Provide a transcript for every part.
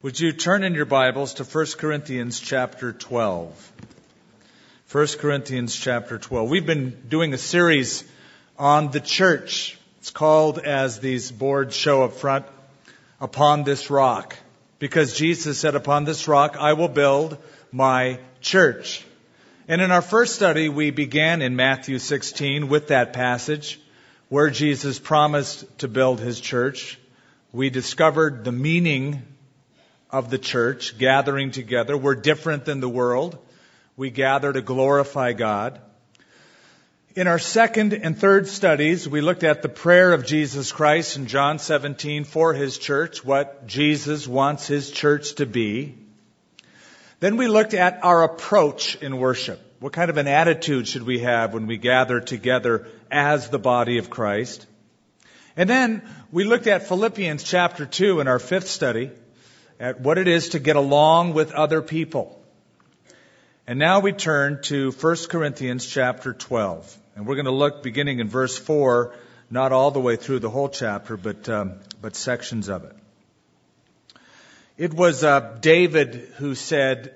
Would you turn in your Bibles to 1 Corinthians chapter 12? 1 Corinthians chapter 12. We've been doing a series on the church. It's called, as these boards show up front, Upon This Rock. Because Jesus said, Upon this rock I will build my church. And in our first study, we began in Matthew 16 with that passage where Jesus promised to build his church. We discovered the meaning of the church gathering together. We're different than the world. We gather to glorify God. In our second and third studies, we looked at the prayer of Jesus Christ in John 17 for his church, what Jesus wants his church to be. Then we looked at our approach in worship. What kind of an attitude should we have when we gather together as the body of Christ? And then we looked at Philippians chapter 2 in our fifth study at what it is to get along with other people. And now we turn to 1 Corinthians chapter 12. And we're going to look beginning in verse 4, not all the way through the whole chapter, but, um, but sections of it. It was uh, David who said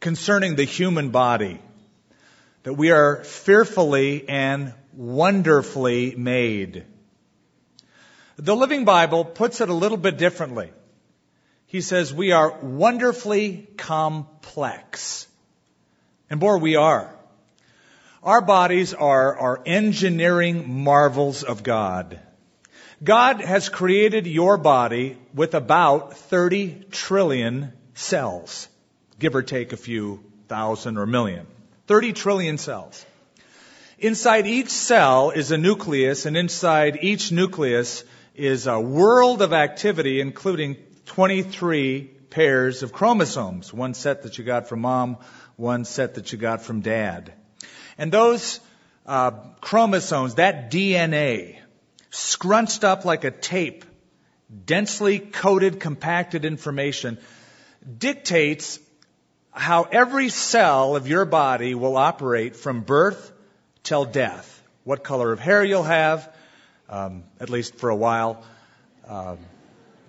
concerning the human body that we are fearfully and wonderfully made. The Living Bible puts it a little bit differently he says we are wonderfully complex. And boy, we are. Our bodies are, are engineering marvels of God. God has created your body with about 30 trillion cells, give or take a few thousand or million. 30 trillion cells. Inside each cell is a nucleus, and inside each nucleus is a world of activity, including 23 pairs of chromosomes. One set that you got from mom, one set that you got from dad. And those uh, chromosomes, that DNA, scrunched up like a tape, densely coated, compacted information, dictates how every cell of your body will operate from birth till death. What color of hair you'll have, um, at least for a while. Um,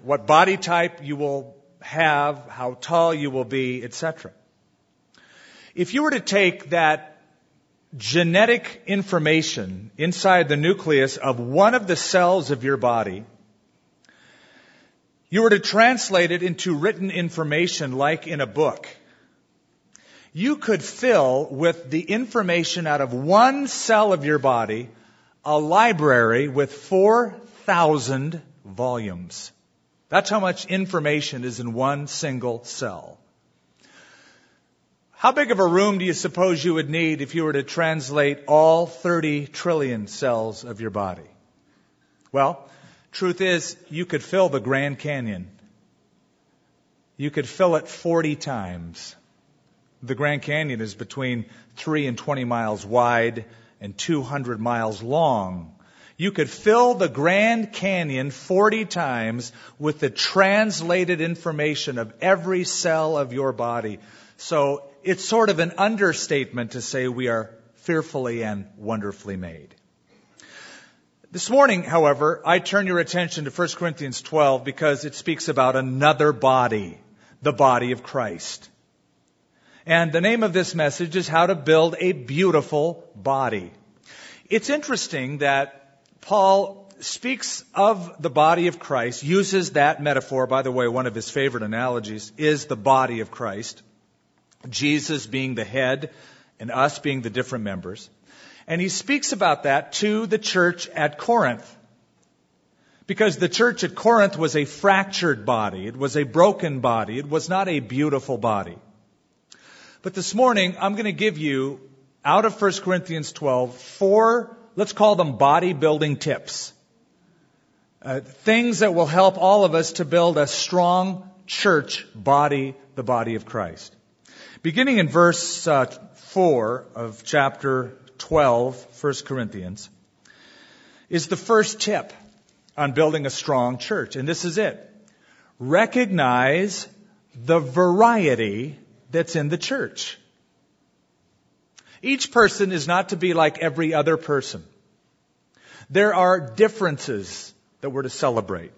what body type you will have, how tall you will be, etc. If you were to take that genetic information inside the nucleus of one of the cells of your body, you were to translate it into written information like in a book, you could fill with the information out of one cell of your body a library with 4,000 volumes. That's how much information is in one single cell. How big of a room do you suppose you would need if you were to translate all 30 trillion cells of your body? Well, truth is, you could fill the Grand Canyon. You could fill it 40 times. The Grand Canyon is between 3 and 20 miles wide and 200 miles long. You could fill the Grand Canyon 40 times with the translated information of every cell of your body. So it's sort of an understatement to say we are fearfully and wonderfully made. This morning, however, I turn your attention to 1 Corinthians 12 because it speaks about another body, the body of Christ. And the name of this message is how to build a beautiful body. It's interesting that Paul speaks of the body of Christ, uses that metaphor, by the way, one of his favorite analogies is the body of Christ. Jesus being the head and us being the different members. And he speaks about that to the church at Corinth. Because the church at Corinth was a fractured body. It was a broken body. It was not a beautiful body. But this morning, I'm going to give you, out of 1 Corinthians 12, four let's call them bodybuilding tips. Uh, things that will help all of us to build a strong church body, the body of Christ. Beginning in verse uh, 4 of chapter 12, 1 Corinthians, is the first tip on building a strong church. And this is it. Recognize the variety that's in the church. Each person is not to be like every other person. There are differences that we're to celebrate.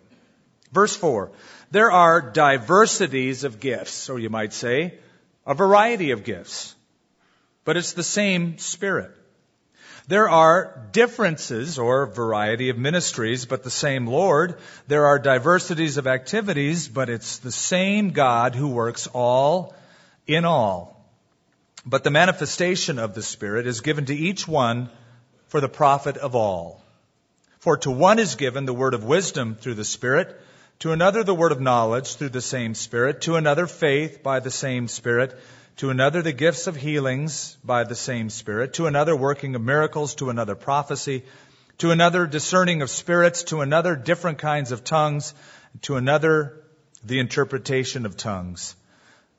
Verse 4. There are diversities of gifts, or you might say, a variety of gifts. But it's the same Spirit. There are differences or variety of ministries, but the same Lord. There are diversities of activities, but it's the same God who works all in all. But the manifestation of the Spirit is given to each one for the profit of all. For to one is given the word of wisdom through the Spirit, to another the word of knowledge through the same Spirit, to another faith by the same Spirit, to another the gifts of healings by the same Spirit, to another working of miracles, to another prophecy, to another discerning of spirits, to another different kinds of tongues, to another the interpretation of tongues.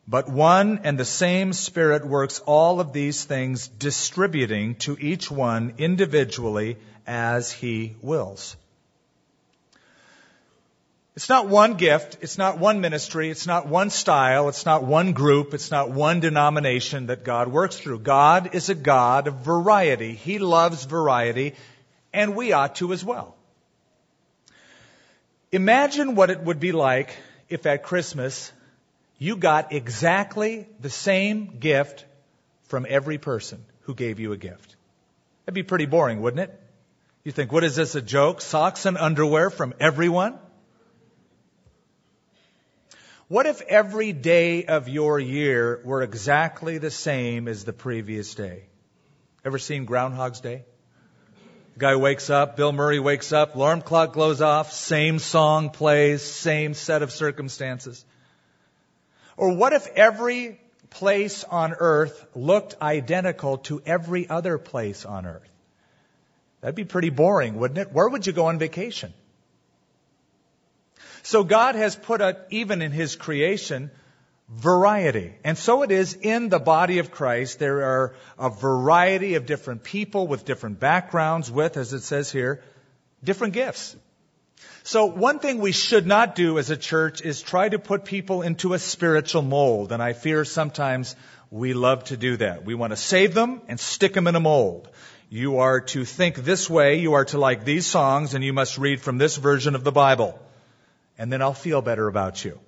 But one and the same Spirit works all of these things, distributing to each one individually as He wills. It's not one gift, it's not one ministry, it's not one style, it's not one group, it's not one denomination that God works through. God is a God of variety. He loves variety, and we ought to as well. Imagine what it would be like if at Christmas you got exactly the same gift from every person who gave you a gift. That'd be pretty boring, wouldn't it? You think, what is this, a joke? Socks and underwear from everyone? What if every day of your year were exactly the same as the previous day? Ever seen Groundhog's Day? The guy wakes up, Bill Murray wakes up, alarm clock goes off, same song plays, same set of circumstances. Or what if every place on earth looked identical to every other place on earth? That'd be pretty boring, wouldn't it? Where would you go on vacation? So God has put a, even in His creation, variety. And so it is in the body of Christ. There are a variety of different people with different backgrounds with, as it says here, different gifts. So one thing we should not do as a church is try to put people into a spiritual mold. And I fear sometimes we love to do that. We want to save them and stick them in a mold. You are to think this way, you are to like these songs, and you must read from this version of the Bible and then I'll feel better about you.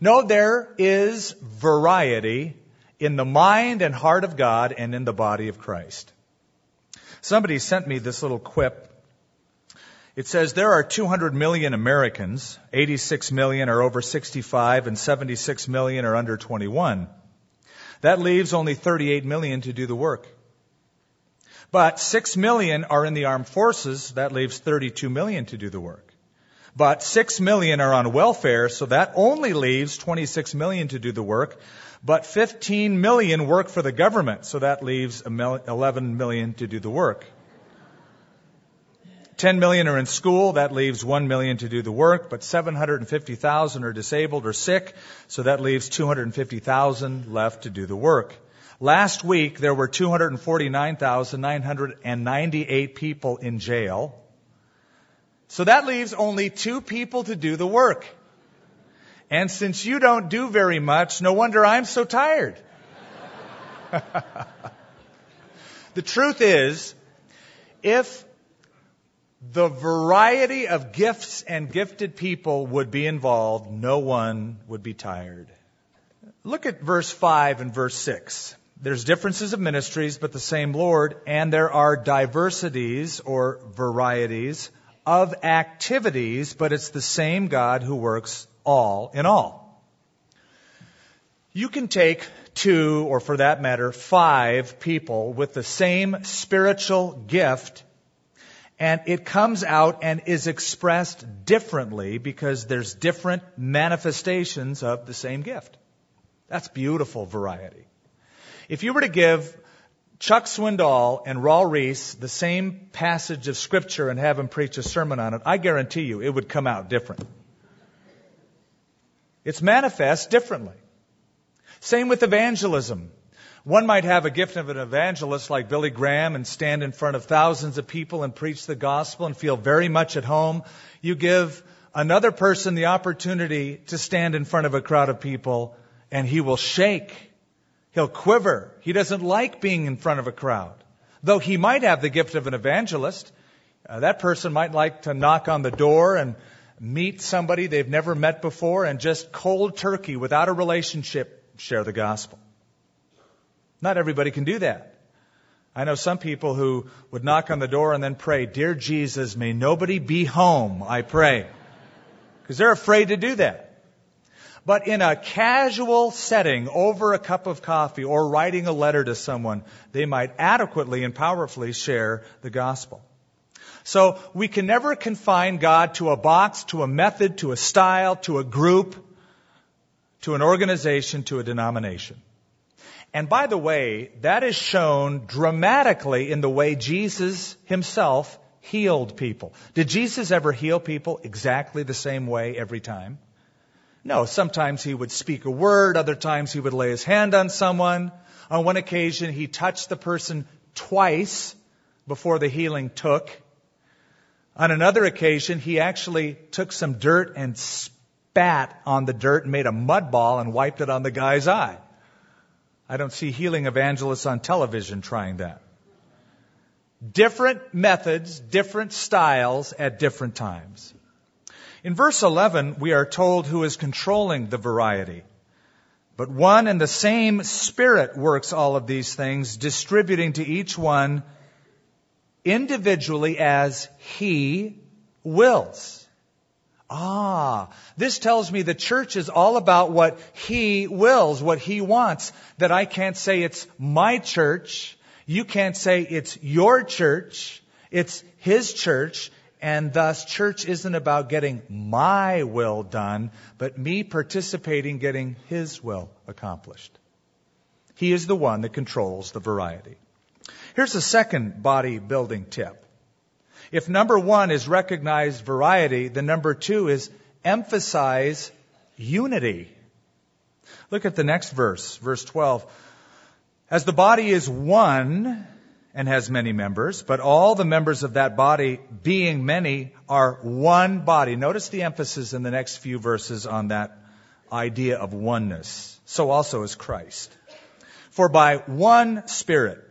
No, there is variety in the mind and heart of God and in the body of Christ. Somebody sent me this little quip. It says there are 200 million Americans, 86 million are over 65, and 76 million are under 21. That leaves only 38 million to do the work. But 6 million are in the armed forces, that leaves 32 million to do the work. But 6 million are on welfare, so that only leaves 26 million to do the work. But 15 million work for the government, so that leaves 11 million to do the work. 10 million are in school, that leaves 1 million to do the work, but 750,000 are disabled or sick, so that leaves 250,000 left to do the work. Last week, there were 249,998 people in jail. So that leaves only two people to do the work. And since you don't do very much, no wonder I'm so tired. the truth is, if the variety of gifts and gifted people would be involved, no one would be tired. Look at verse 5 and verse 6. There's differences of ministries, but the same Lord, and there are diversities or varieties of activities, but it's the same God who works all in all. You can take two, or for that matter, five people with the same spiritual gift, and it comes out and is expressed differently because there's different manifestations of the same gift. That's beautiful variety. If you were to give Chuck Swindoll and Raul Ries the same passage of Scripture and have them preach a sermon on it, I guarantee you it would come out different. It's manifest differently. Same with evangelism. One might have a gift of an evangelist like Billy Graham and stand in front of thousands of people and preach the gospel and feel very much at home. You give another person the opportunity to stand in front of a crowd of people and he will shake He'll quiver. He doesn't like being in front of a crowd. Though he might have the gift of an evangelist, uh, that person might like to knock on the door and meet somebody they've never met before and just cold turkey, without a relationship, share the gospel. Not everybody can do that. I know some people who would knock on the door and then pray, Dear Jesus, may nobody be home, I pray. Because they're afraid to do that. But in a casual setting, over a cup of coffee or writing a letter to someone, they might adequately and powerfully share the gospel. So we can never confine God to a box, to a method, to a style, to a group, to an organization, to a denomination. And by the way, that is shown dramatically in the way Jesus himself healed people. Did Jesus ever heal people exactly the same way every time? No, sometimes he would speak a word, other times he would lay his hand on someone. On one occasion, he touched the person twice before the healing took. On another occasion, he actually took some dirt and spat on the dirt and made a mud ball and wiped it on the guy's eye. I don't see healing evangelists on television trying that. Different methods, different styles at different times. In verse 11, we are told who is controlling the variety. But one and the same Spirit works all of these things, distributing to each one individually as he wills. Ah, this tells me the church is all about what he wills, what he wants. That I can't say it's my church. You can't say it's your church. It's his church. And thus, church isn't about getting my will done, but me participating getting his will accomplished. He is the one that controls the variety. Here's a second body building tip. If number one is recognize variety, then number two is emphasize unity. Look at the next verse, verse 12. As the body is one and has many members, but all the members of that body, being many, are one body. Notice the emphasis in the next few verses on that idea of oneness. So also is Christ. For by one Spirit,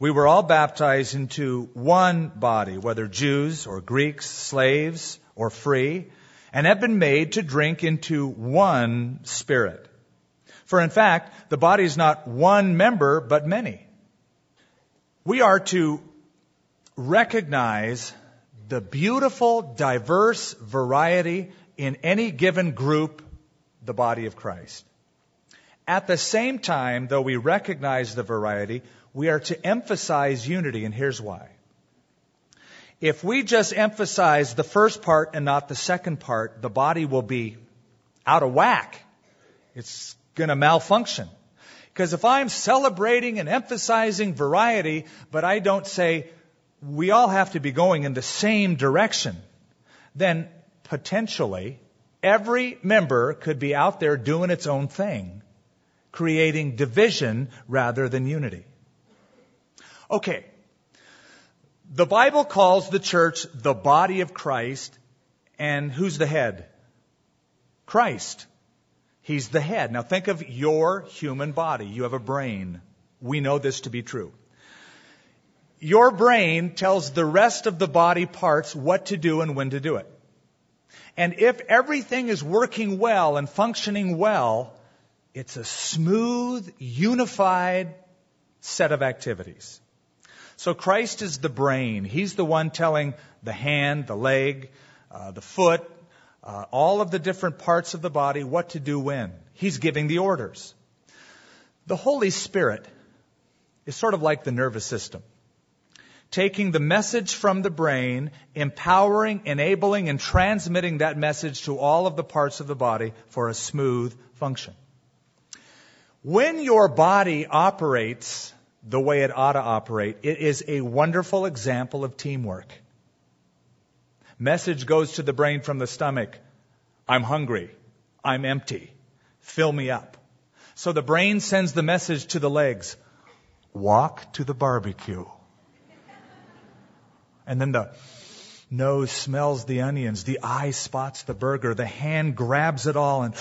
we were all baptized into one body, whether Jews or Greeks, slaves or free, and have been made to drink into one spirit. For in fact, the body is not one member, but many. We are to recognize the beautiful, diverse variety in any given group, the body of Christ. At the same time, though we recognize the variety, we are to emphasize unity, and here's why. If we just emphasize the first part and not the second part, the body will be out of whack. It's going to malfunction. Because if I'm celebrating and emphasizing variety, but I don't say we all have to be going in the same direction, then potentially every member could be out there doing its own thing, creating division rather than unity. Okay. The Bible calls the church the body of Christ, and who's the head? Christ. He's the head. Now think of your human body. You have a brain. We know this to be true. Your brain tells the rest of the body parts what to do and when to do it. And if everything is working well and functioning well, it's a smooth, unified set of activities. So Christ is the brain. He's the one telling the hand, the leg, uh, the foot, uh, all of the different parts of the body what to do when. He's giving the orders. The Holy Spirit is sort of like the nervous system. Taking the message from the brain, empowering, enabling, and transmitting that message to all of the parts of the body for a smooth function. When your body operates the way it ought to operate. It is a wonderful example of teamwork. Message goes to the brain from the stomach. I'm hungry. I'm empty. Fill me up. So the brain sends the message to the legs. Walk to the barbecue. And then the nose smells the onions. The eye spots the burger. The hand grabs it all and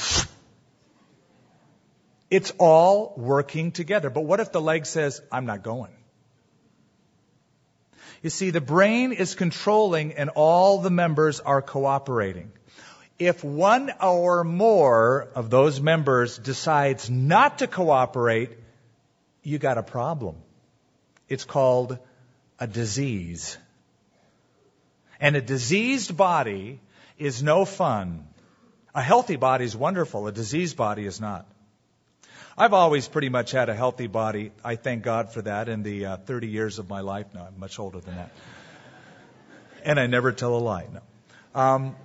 it's all working together. But what if the leg says, I'm not going? You see, the brain is controlling and all the members are cooperating. if one or more of those members decides not to cooperate, you got a problem. It's called a disease. And a diseased body is no fun. A healthy body is wonderful. A diseased body is not. I've always pretty much had a healthy body. I thank God for that in the uh, 30 years of my life. No, I'm much older than that. And I never tell a lie. No. Um,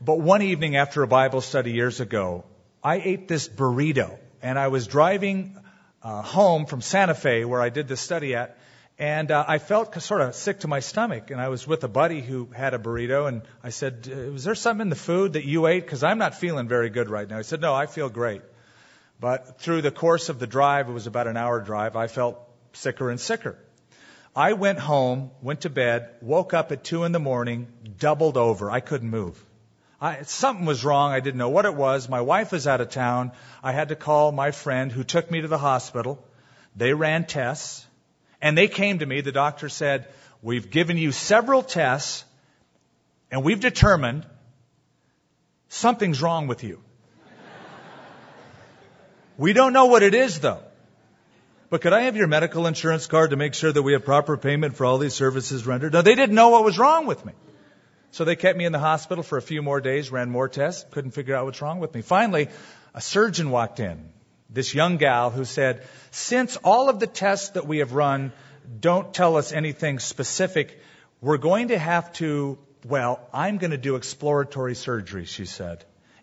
but one evening after a Bible study years ago, I ate this burrito, and I was driving uh, home from Santa Fe, where I did this study at, and uh, I felt sort of sick to my stomach. And I was with a buddy who had a burrito, and I said, "Was there something in the food that you ate? Because I'm not feeling very good right now." He said, "No, I feel great." But through the course of the drive, it was about an hour drive, I felt sicker and sicker. I went home, went to bed, woke up at two in the morning, doubled over. I couldn't move. I, something was wrong. I didn't know what it was. My wife was out of town. I had to call my friend who took me to the hospital. They ran tests and they came to me. The doctor said, we've given you several tests and we've determined something's wrong with you. We don't know what it is though. But could I have your medical insurance card to make sure that we have proper payment for all these services rendered? No, they didn't know what was wrong with me. So they kept me in the hospital for a few more days, ran more tests, couldn't figure out what's wrong with me. Finally, a surgeon walked in, this young gal who said, since all of the tests that we have run don't tell us anything specific, we're going to have to, well, I'm going to do exploratory surgery, she said.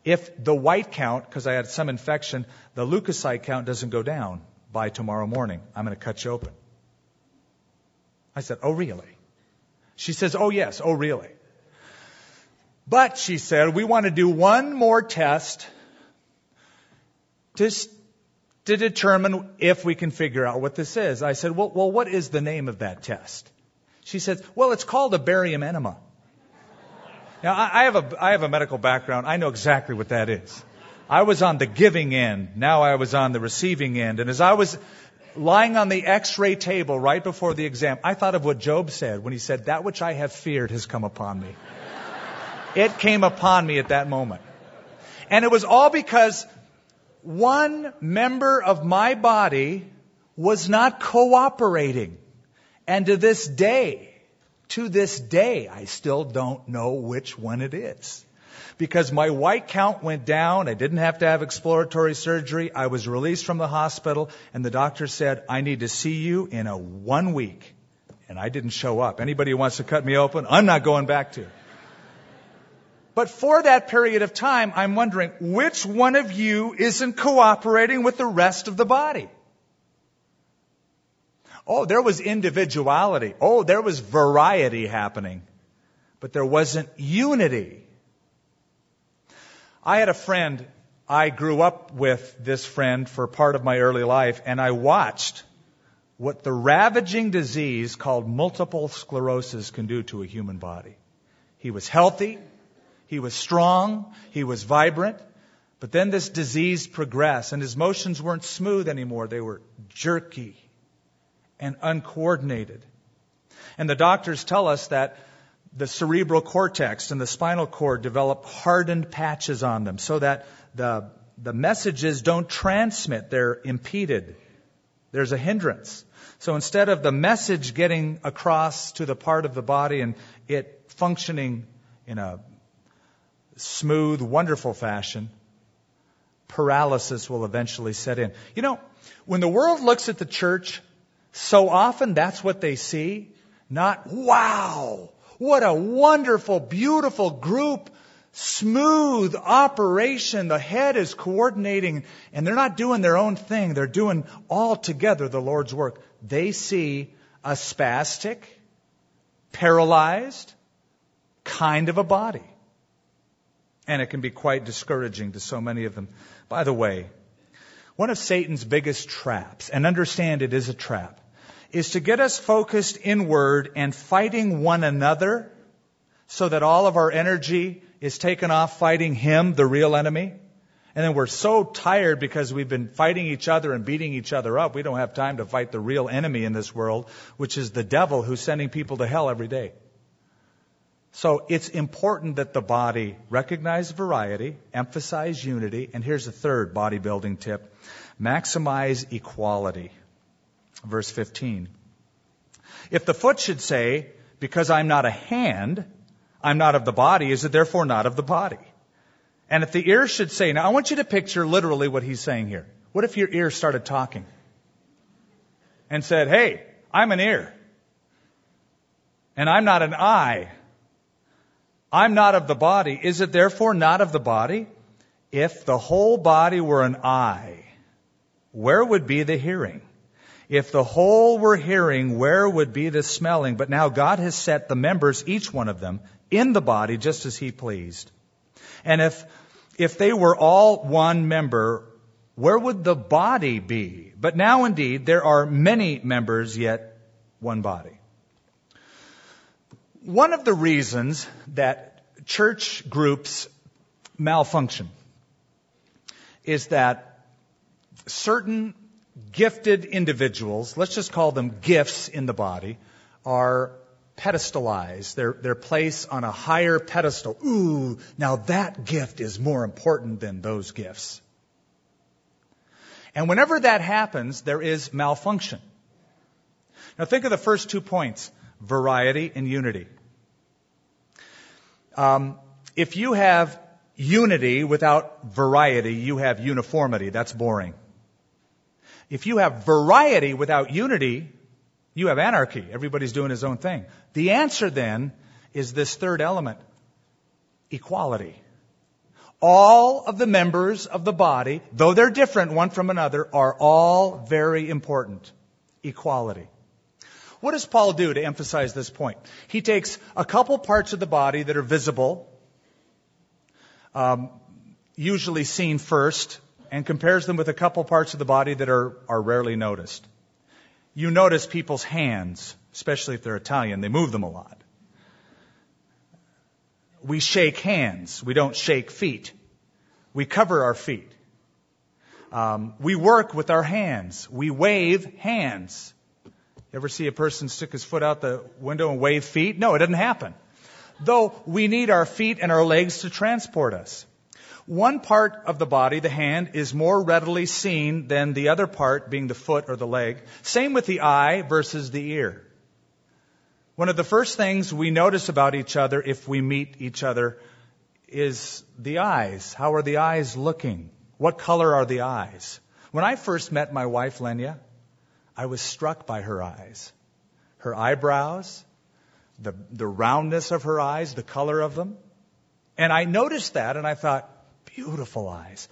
If the white count, because I had some infection, the leukocyte count doesn't go down by tomorrow morning, I'm going to cut you open. I said, oh really? She says, oh yes, oh really? But, she said, we want to do one more test to, to determine if we can figure out what this is. I said, well, well, what is the name of that test? She said, well, it's called a barium enema. Now, I have a, I have a medical background. I know exactly what that is. I was on the giving end. Now I was on the receiving end. And as I was lying on the x-ray table right before the exam, I thought of what Job said when he said, that which I have feared has come upon me. It came upon me at that moment. And it was all because one member of my body was not cooperating. And to this day, to this day, I still don't know which one it is. Because my white count went down, I didn't have to have exploratory surgery, I was released from the hospital, and the doctor said, I need to see you in a one week. And I didn't show up. Anybody who wants to cut me open, I'm not going back to. But for that period of time, I'm wondering which one of you isn't cooperating with the rest of the body? Oh, there was individuality. Oh, there was variety happening. But there wasn't unity. I had a friend, I grew up with this friend for part of my early life, and I watched what the ravaging disease called multiple sclerosis can do to a human body. He was healthy. He was strong. He was vibrant. But then this disease progressed and his motions weren't smooth anymore. They were jerky and uncoordinated. And the doctors tell us that the cerebral cortex and the spinal cord develop hardened patches on them so that the, the messages don't transmit. They're impeded. There's a hindrance. So instead of the message getting across to the part of the body and it functioning in a smooth, wonderful fashion, paralysis will eventually set in. You know, when the world looks at the church, so often that's what they see. Not, wow, what a wonderful, beautiful group, smooth operation. The head is coordinating and they're not doing their own thing. They're doing all together the Lord's work. They see a spastic, paralyzed kind of a body. And it can be quite discouraging to so many of them. By the way, one of Satan's biggest traps, and understand it is a trap, is to get us focused inward and fighting one another so that all of our energy is taken off fighting him, the real enemy. And then we're so tired because we've been fighting each other and beating each other up, we don't have time to fight the real enemy in this world, which is the devil who's sending people to hell every day. So it's important that the body recognize variety, emphasize unity, and here's a third bodybuilding tip maximize equality. Verse 15. If the foot should say, Because I'm not a hand, I'm not of the body, is it therefore not of the body? And if the ear should say, Now I want you to picture literally what he's saying here. What if your ear started talking and said, Hey, I'm an ear. And I'm not an eye. I'm not of the body. Is it therefore not of the body? If the whole body were an eye, where would be the hearing? If the whole were hearing, where would be the smelling? But now God has set the members, each one of them, in the body just as He pleased. And if, if they were all one member, where would the body be? But now indeed, there are many members, yet one body. One of the reasons that church groups malfunction is that certain gifted individuals, let's just call them gifts in the body, are pedestalized. They're, they're placed on a higher pedestal. Ooh, now that gift is more important than those gifts. And whenever that happens, there is malfunction. Now think of the first two points variety and unity. Um, if you have unity without variety, you have uniformity. That's boring. If you have variety without unity, you have anarchy. Everybody's doing his own thing. The answer then is this third element equality. All of the members of the body, though they're different one from another, are all very important. Equality. What does Paul do to emphasize this point? He takes a couple parts of the body that are visible, um, usually seen first, and compares them with a couple parts of the body that are, are rarely noticed. You notice people's hands, especially if they're Italian, they move them a lot. We shake hands. We don't shake feet. We cover our feet. Um, we work with our hands. We wave hands. Ever see a person stick his foot out the window and wave feet? No, it doesn't happen. Though we need our feet and our legs to transport us. One part of the body, the hand, is more readily seen than the other part, being the foot or the leg. Same with the eye versus the ear. One of the first things we notice about each other if we meet each other is the eyes. How are the eyes looking? What color are the eyes? When I first met my wife, Lenya, I was struck by her eyes. Her eyebrows, the, the roundness of her eyes, the color of them. And I noticed that and I thought, beautiful eyes.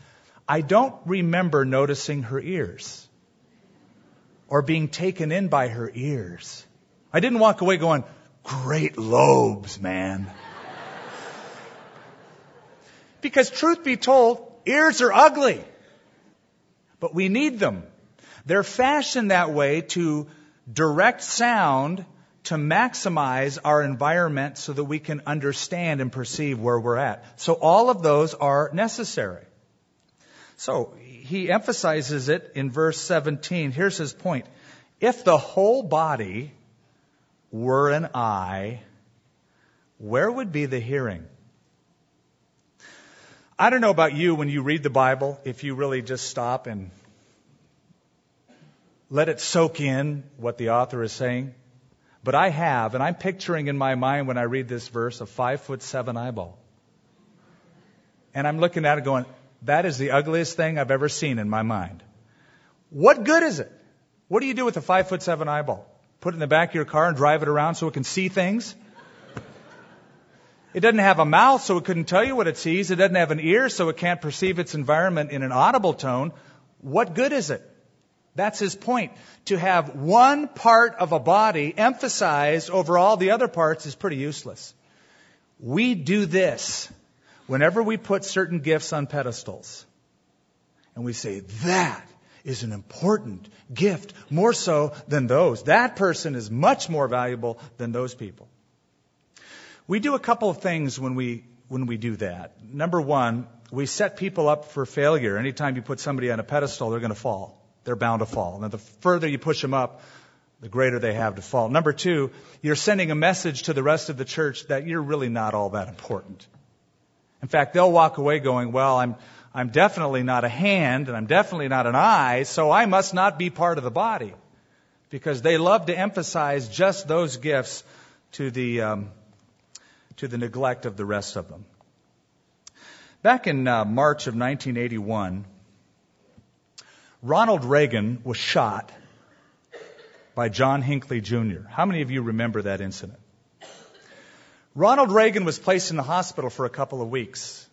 I don't remember noticing her ears or being taken in by her ears. I didn't walk away going, great lobes, man. because truth be told, ears are ugly. But we need them. They're fashioned that way to direct sound to maximize our environment so that we can understand and perceive where we're at. So all of those are necessary. So he emphasizes it in verse 17. Here's his point. If the whole body were an eye, where would be the hearing? I don't know about you when you read the Bible, if you really just stop and let it soak in what the author is saying. But I have, and I'm picturing in my mind when I read this verse a five foot seven eyeball. And I'm looking at it going, that is the ugliest thing I've ever seen in my mind. What good is it? What do you do with a five foot seven eyeball? Put it in the back of your car and drive it around so it can see things? It doesn't have a mouth so it couldn't tell you what it sees. It doesn't have an ear so it can't perceive its environment in an audible tone. What good is it? That's his point. To have one part of a body emphasized over all the other parts is pretty useless. We do this whenever we put certain gifts on pedestals. And we say, that is an important gift, more so than those. That person is much more valuable than those people. We do a couple of things when we, when we do that. Number one, we set people up for failure. Anytime you put somebody on a pedestal, they're going to fall they're bound to fall. Now, the further you push them up, the greater they have to fall. Number two, you're sending a message to the rest of the church that you're really not all that important. In fact, they'll walk away going, well, I'm, I'm definitely not a hand and I'm definitely not an eye, so I must not be part of the body. Because they love to emphasize just those gifts to the, um, to the neglect of the rest of them. Back in uh, March of 1981, Ronald Reagan was shot by John Hinckley Jr. How many of you remember that incident? Ronald Reagan was placed in the hospital for a couple of weeks.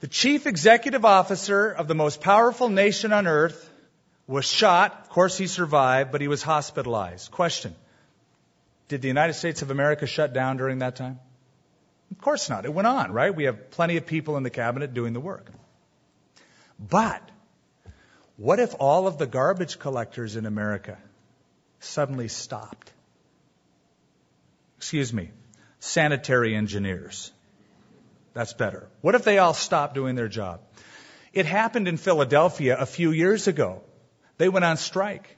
The chief executive officer of the most powerful nation on earth was shot. Of course, he survived, but he was hospitalized. Question Did the United States of America shut down during that time? Of course not. It went on, right? We have plenty of people in the cabinet doing the work. But what if all of the garbage collectors in America suddenly stopped? Excuse me, sanitary engineers. That's better. What if they all stopped doing their job? It happened in Philadelphia a few years ago. They went on strike.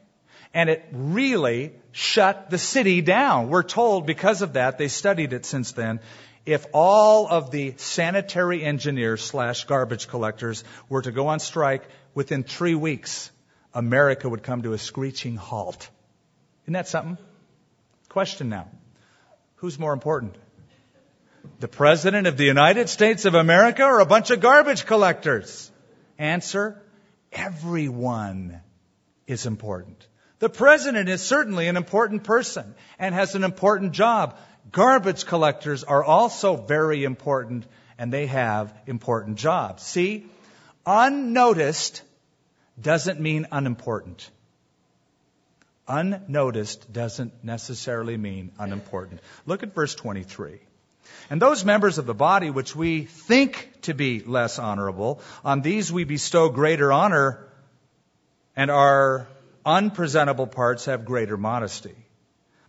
And it really shut the city down. We're told because of that, they studied it since then, if all of the sanitary engineers slash garbage collectors were to go on strike within three weeks, America would come to a screeching halt. Isn't that something? Question now. Who's more important? The President of the United States of America or a bunch of garbage collectors? Answer, everyone is important. The President is certainly an important person and has an important job. Garbage collectors are also very important and they have important jobs. See, unnoticed doesn't mean unimportant. Unnoticed doesn't necessarily mean unimportant. Look at verse 23. And those members of the body which we think to be less honorable, on these we bestow greater honor, and our unpresentable parts have greater modesty.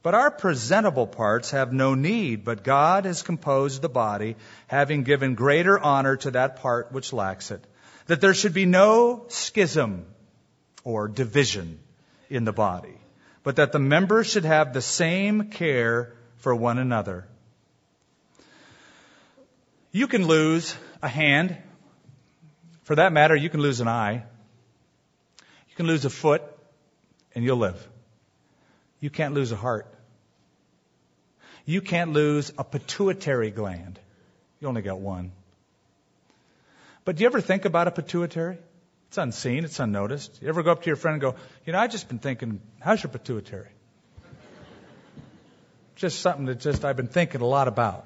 But our presentable parts have no need, but God has composed the body, having given greater honor to that part which lacks it, that there should be no schism or division in the body, but that the members should have the same care for one another. You can lose a hand. For that matter, you can lose an eye. You can lose a foot, and you'll live. You can't lose a heart. You can't lose a pituitary gland. You only got one. But do you ever think about a pituitary? It's unseen, it's unnoticed. You ever go up to your friend and go, you know, I've just been thinking, how's your pituitary? just something that just I've been thinking a lot about.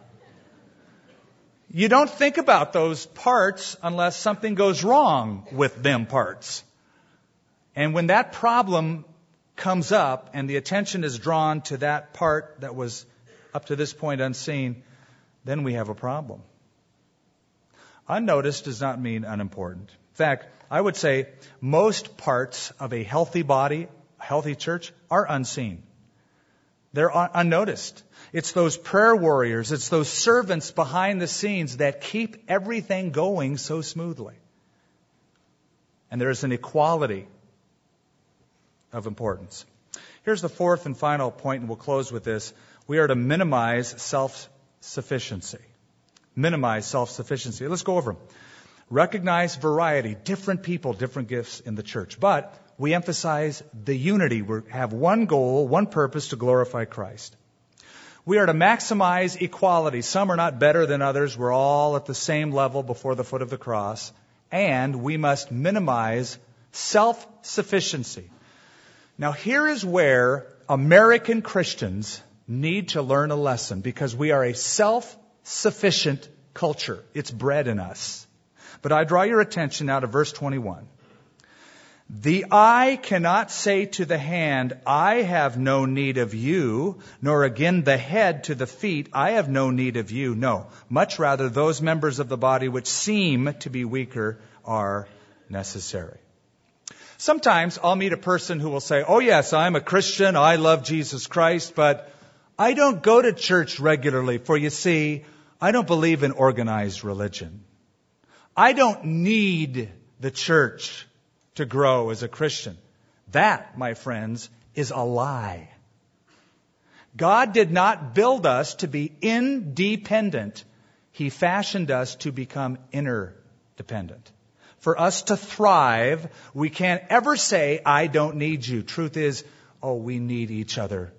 You don't think about those parts unless something goes wrong with them parts. And when that problem comes up and the attention is drawn to that part that was up to this point unseen, then we have a problem. Unnoticed does not mean unimportant. In fact, I would say most parts of a healthy body, a healthy church, are unseen. They're unnoticed. It's those prayer warriors, it's those servants behind the scenes that keep everything going so smoothly. And there's an equality of importance. Here's the fourth and final point, and we'll close with this. We are to minimize self sufficiency. Minimize self sufficiency. Let's go over them. Recognize variety, different people, different gifts in the church. But we emphasize the unity. We have one goal, one purpose to glorify Christ. We are to maximize equality. Some are not better than others. We're all at the same level before the foot of the cross. And we must minimize self sufficiency. Now, here is where American Christians need to learn a lesson because we are a self sufficient culture. It's bred in us. But I draw your attention now to verse 21. The eye cannot say to the hand, I have no need of you, nor again the head to the feet, I have no need of you. No, much rather those members of the body which seem to be weaker are necessary. Sometimes I'll meet a person who will say, Oh yes, I'm a Christian, I love Jesus Christ, but I don't go to church regularly, for you see, I don't believe in organized religion. I don't need the church to grow as a Christian. That, my friends, is a lie. God did not build us to be independent. He fashioned us to become interdependent. For us to thrive, we can't ever say, I don't need you. Truth is, oh, we need each other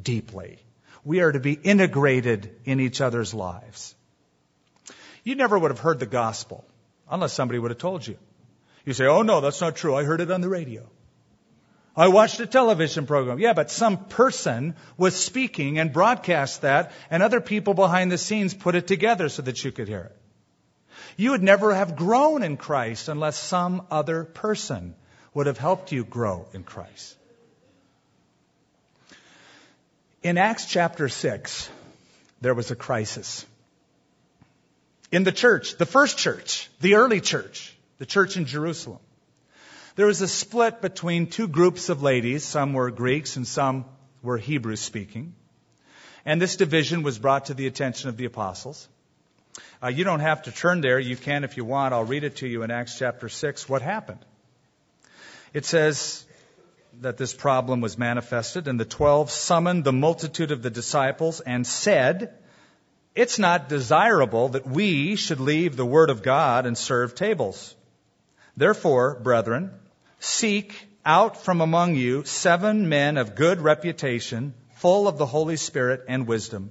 deeply. We are to be integrated in each other's lives. You never would have heard the gospel unless somebody would have told you. You say, oh no, that's not true. I heard it on the radio. I watched a television program. Yeah, but some person was speaking and broadcast that, and other people behind the scenes put it together so that you could hear it. You would never have grown in Christ unless some other person would have helped you grow in Christ. In Acts chapter 6, there was a crisis. In the church, the first church, the early church, the church in Jerusalem. There was a split between two groups of ladies. Some were Greeks and some were Hebrew speaking. And this division was brought to the attention of the apostles. Uh, you don't have to turn there. You can if you want. I'll read it to you in Acts chapter 6. What happened? It says that this problem was manifested, and the twelve summoned the multitude of the disciples and said, It's not desirable that we should leave the word of God and serve tables. Therefore, brethren, Seek out from among you seven men of good reputation, full of the Holy Spirit and wisdom,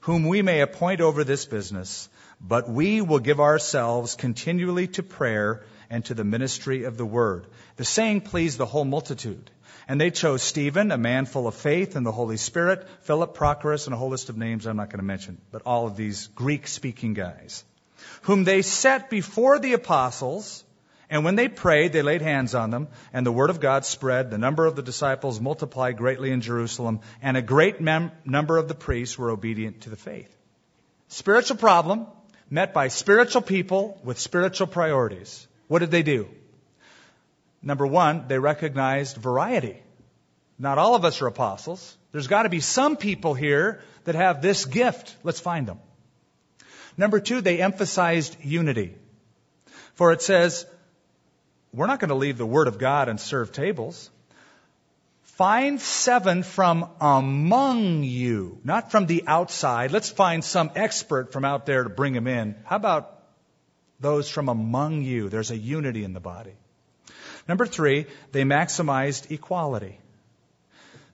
whom we may appoint over this business. But we will give ourselves continually to prayer and to the ministry of the word. The saying pleased the whole multitude. And they chose Stephen, a man full of faith and the Holy Spirit, Philip, Prochorus, and a whole list of names I'm not going to mention, but all of these Greek speaking guys, whom they set before the apostles and when they prayed, they laid hands on them, and the word of God spread. The number of the disciples multiplied greatly in Jerusalem, and a great mem- number of the priests were obedient to the faith. Spiritual problem met by spiritual people with spiritual priorities. What did they do? Number one, they recognized variety. Not all of us are apostles. There's got to be some people here that have this gift. Let's find them. Number two, they emphasized unity. For it says, we're not going to leave the Word of God and serve tables. Find seven from among you, not from the outside. Let's find some expert from out there to bring them in. How about those from among you? There's a unity in the body. Number three, they maximized equality.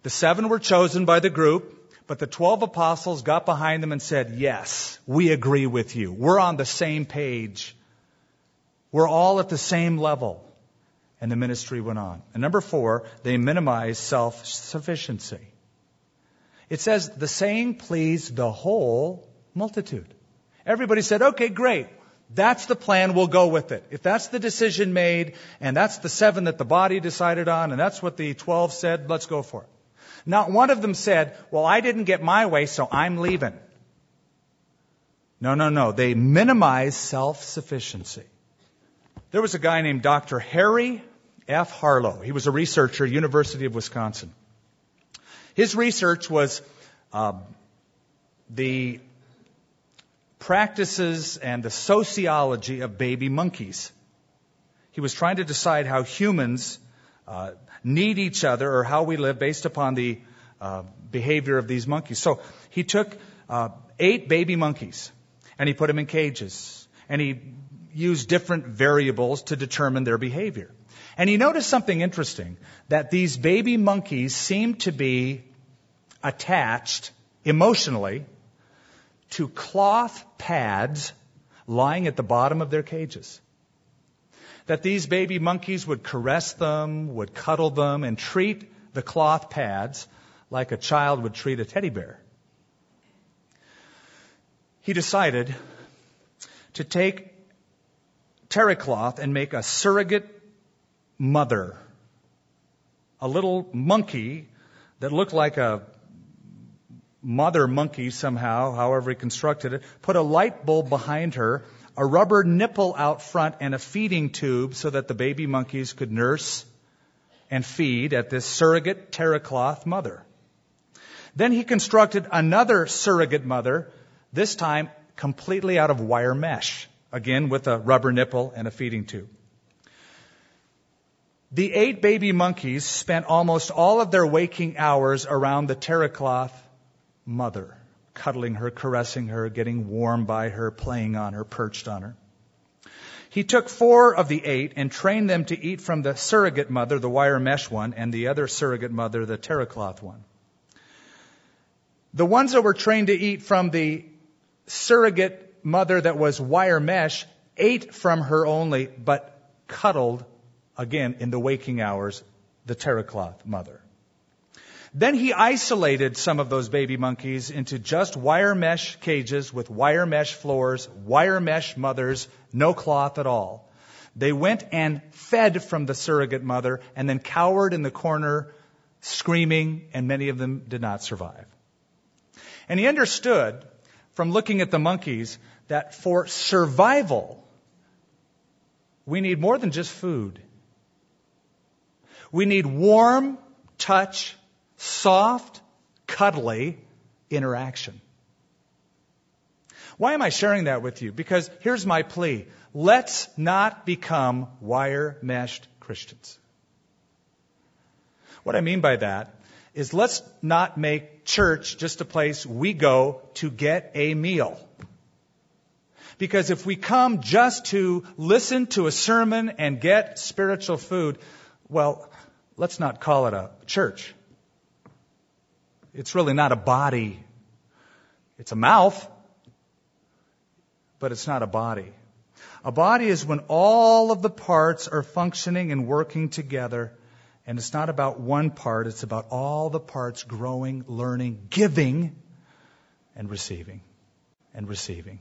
The seven were chosen by the group, but the twelve apostles got behind them and said, Yes, we agree with you. We're on the same page. We're all at the same level and the ministry went on. And number four, they minimized self sufficiency. It says the saying pleased the whole multitude. Everybody said, okay, great. That's the plan. We'll go with it. If that's the decision made, and that's the seven that the body decided on, and that's what the twelve said, let's go for it. Not one of them said, well, I didn't get my way, so I'm leaving. No, no, no. They minimize self-sufficiency. There was a guy named Dr. Harry F. Harlow. He was a researcher, University of Wisconsin. His research was uh, the practices and the sociology of baby monkeys. He was trying to decide how humans uh, need each other or how we live based upon the uh, behavior of these monkeys. So he took uh, eight baby monkeys and he put them in cages and he used different variables to determine their behavior. And he noticed something interesting that these baby monkeys seemed to be attached emotionally to cloth pads lying at the bottom of their cages. That these baby monkeys would caress them, would cuddle them, and treat the cloth pads like a child would treat a teddy bear. He decided to take terry cloth and make a surrogate mother. A little monkey that looked like a mother monkey somehow, however he constructed it, put a light bulb behind her, a rubber nipple out front, and a feeding tube so that the baby monkeys could nurse and feed at this surrogate terrycloth mother. Then he constructed another surrogate mother, this time completely out of wire mesh, again with a rubber nipple and a feeding tube. The eight baby monkeys spent almost all of their waking hours around the terrycloth mother, cuddling her, caressing her, getting warm by her, playing on her, perched on her. He took four of the eight and trained them to eat from the surrogate mother, the wire mesh one, and the other surrogate mother, the terrycloth one. The ones that were trained to eat from the surrogate mother that was wire mesh ate from her only, but cuddled again in the waking hours, the terrycloth mother. Then he isolated some of those baby monkeys into just wire mesh cages with wire mesh floors, wire mesh mothers, no cloth at all. They went and fed from the surrogate mother and then cowered in the corner screaming, and many of them did not survive. And he understood from looking at the monkeys that for survival, we need more than just food. We need warm touch, soft, cuddly interaction. Why am I sharing that with you? Because here's my plea. Let's not become wire meshed Christians. What I mean by that is let's not make church just a place we go to get a meal. Because if we come just to listen to a sermon and get spiritual food, well, let's not call it a church. It's really not a body. It's a mouth, but it's not a body. A body is when all of the parts are functioning and working together, and it's not about one part, it's about all the parts growing, learning, giving, and receiving. And receiving.